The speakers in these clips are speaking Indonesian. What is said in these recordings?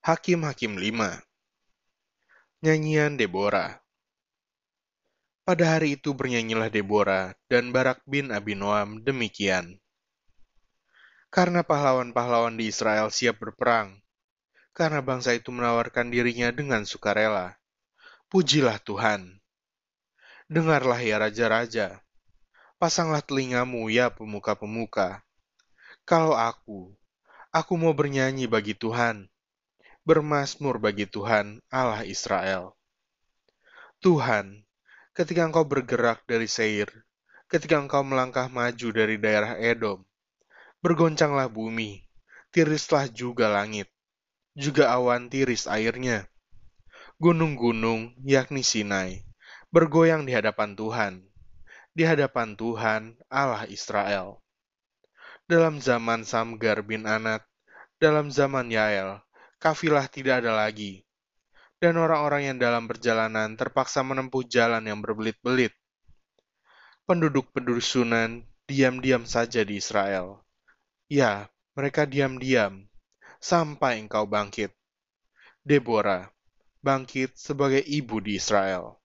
Hakim-Hakim 5 Nyanyian Deborah Pada hari itu bernyanyilah Deborah dan Barak bin Abinoam demikian. Karena pahlawan-pahlawan di Israel siap berperang, karena bangsa itu menawarkan dirinya dengan sukarela. Pujilah Tuhan. Dengarlah ya raja-raja, pasanglah telingamu ya pemuka-pemuka. Kalau aku, aku mau bernyanyi bagi Tuhan, bermasmur bagi Tuhan Allah Israel. Tuhan, ketika engkau bergerak dari Seir, ketika engkau melangkah maju dari daerah Edom, bergoncanglah bumi, tirislah juga langit, juga awan tiris airnya. Gunung-gunung, yakni Sinai, bergoyang di hadapan Tuhan, di hadapan Tuhan Allah Israel. Dalam zaman Samgar bin Anat, dalam zaman Yael, kafilah tidak ada lagi, dan orang-orang yang dalam perjalanan terpaksa menempuh jalan yang berbelit-belit. Penduduk-penduduk Sunan diam-diam saja di Israel. Ya, mereka diam-diam sampai engkau bangkit. Deborah bangkit sebagai ibu di Israel.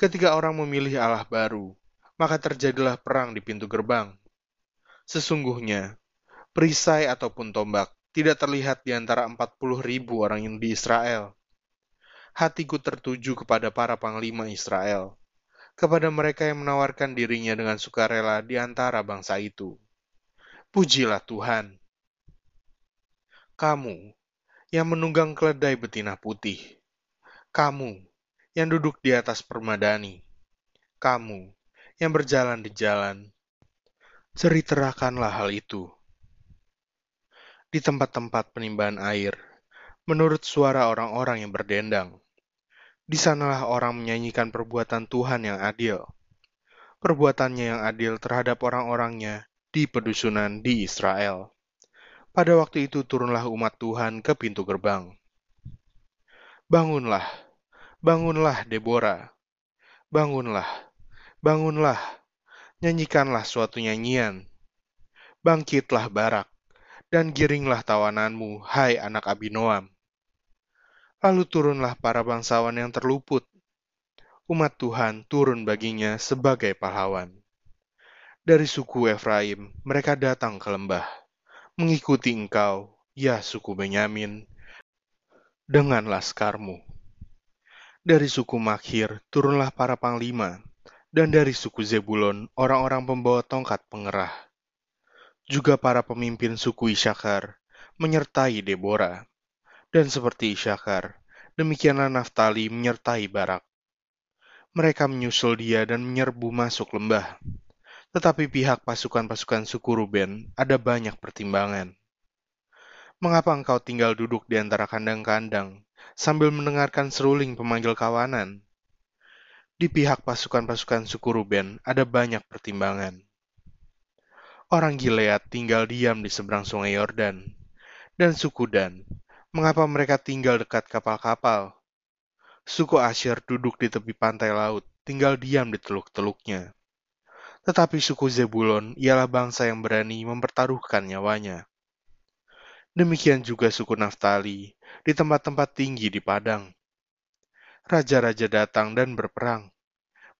Ketika orang memilih Allah baru, maka terjadilah perang di pintu gerbang. Sesungguhnya, perisai ataupun tombak tidak terlihat di antara 40 ribu orang yang di Israel. Hatiku tertuju kepada para panglima Israel, kepada mereka yang menawarkan dirinya dengan sukarela di antara bangsa itu. Pujilah Tuhan. Kamu yang menunggang keledai betina putih, kamu yang duduk di atas permadani, kamu yang berjalan di jalan, ceritakanlah hal itu di tempat-tempat penimbangan air, menurut suara orang-orang yang berdendang. Di sanalah orang menyanyikan perbuatan Tuhan yang adil, perbuatannya yang adil terhadap orang-orangnya di pedusunan di Israel. Pada waktu itu turunlah umat Tuhan ke pintu gerbang. Bangunlah, bangunlah Deborah, bangunlah, bangunlah, nyanyikanlah suatu nyanyian. Bangkitlah Barak, dan giringlah tawananmu, hai anak Abinoam. Lalu turunlah para bangsawan yang terluput. Umat Tuhan turun baginya sebagai pahlawan. Dari suku Efraim, mereka datang ke lembah, mengikuti engkau, ya suku Benyamin, dengan laskarmu. Dari suku Makhir turunlah para panglima, dan dari suku Zebulon orang-orang pembawa tongkat pengerah juga para pemimpin suku Isyakar menyertai Deborah. Dan seperti Isyakar, demikianlah Naftali menyertai Barak. Mereka menyusul dia dan menyerbu masuk lembah. Tetapi pihak pasukan-pasukan suku Ruben ada banyak pertimbangan. Mengapa engkau tinggal duduk di antara kandang-kandang sambil mendengarkan seruling pemanggil kawanan? Di pihak pasukan-pasukan suku Ruben ada banyak pertimbangan Orang Gilead tinggal diam di seberang sungai Yordan. Dan suku Dan, mengapa mereka tinggal dekat kapal-kapal? Suku Asyir duduk di tepi pantai laut, tinggal diam di teluk-teluknya. Tetapi suku Zebulon ialah bangsa yang berani mempertaruhkan nyawanya. Demikian juga suku Naftali di tempat-tempat tinggi di padang. Raja-raja datang dan berperang.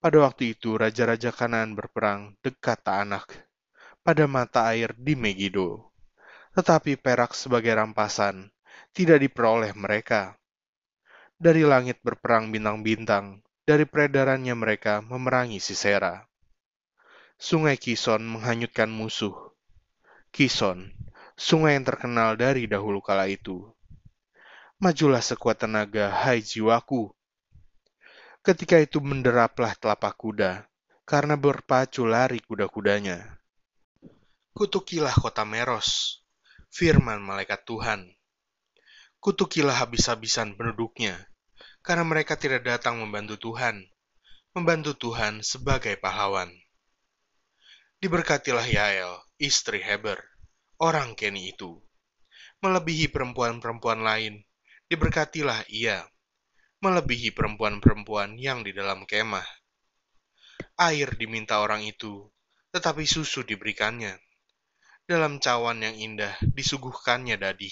Pada waktu itu raja-raja Kanaan berperang dekat Taanak pada mata air di Megiddo. Tetapi perak sebagai rampasan tidak diperoleh mereka. Dari langit berperang bintang-bintang, dari peredarannya mereka memerangi Sisera. Sungai Kison menghanyutkan musuh. Kison, sungai yang terkenal dari dahulu kala itu. Majulah sekuat tenaga, hai jiwaku. Ketika itu menderaplah telapak kuda, karena berpacu lari kuda-kudanya. Kutukilah kota Meros, firman malaikat Tuhan. Kutukilah habis-habisan penduduknya, karena mereka tidak datang membantu Tuhan, membantu Tuhan sebagai pahlawan. Diberkatilah Yael, istri Heber, orang Keni itu, melebihi perempuan-perempuan lain, diberkatilah ia, melebihi perempuan-perempuan yang di dalam kemah. Air diminta orang itu, tetapi susu diberikannya dalam cawan yang indah disuguhkannya dadi.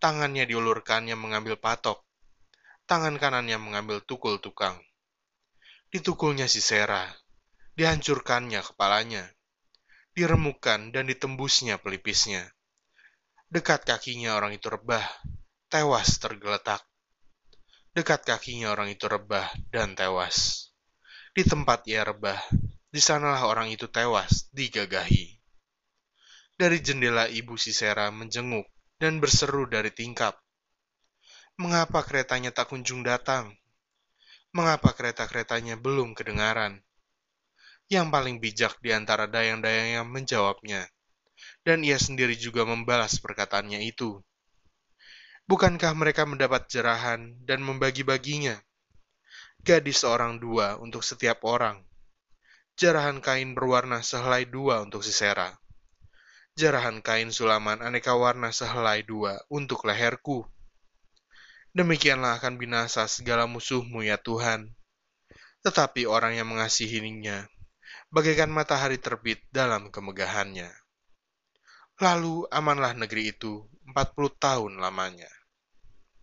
Tangannya diulurkannya mengambil patok, tangan kanannya mengambil tukul tukang. Ditukulnya Sisera, dihancurkannya kepalanya, diremukkan dan ditembusnya pelipisnya. Dekat kakinya orang itu rebah, tewas tergeletak. Dekat kakinya orang itu rebah dan tewas. Di tempat ia rebah, di sanalah orang itu tewas, digagahi. Dari jendela ibu Sisera menjenguk dan berseru dari tingkap. Mengapa keretanya tak kunjung datang? Mengapa kereta-keretanya belum kedengaran? Yang paling bijak di antara dayang-dayangnya menjawabnya, dan ia sendiri juga membalas perkataannya itu. Bukankah mereka mendapat jerahan dan membagi-baginya? Gadis seorang dua untuk setiap orang. Jerahan kain berwarna sehelai dua untuk Sisera jarahan kain sulaman aneka warna sehelai dua untuk leherku. Demikianlah akan binasa segala musuhmu ya Tuhan. Tetapi orang yang mengasihinya, bagaikan matahari terbit dalam kemegahannya. Lalu amanlah negeri itu empat puluh tahun lamanya.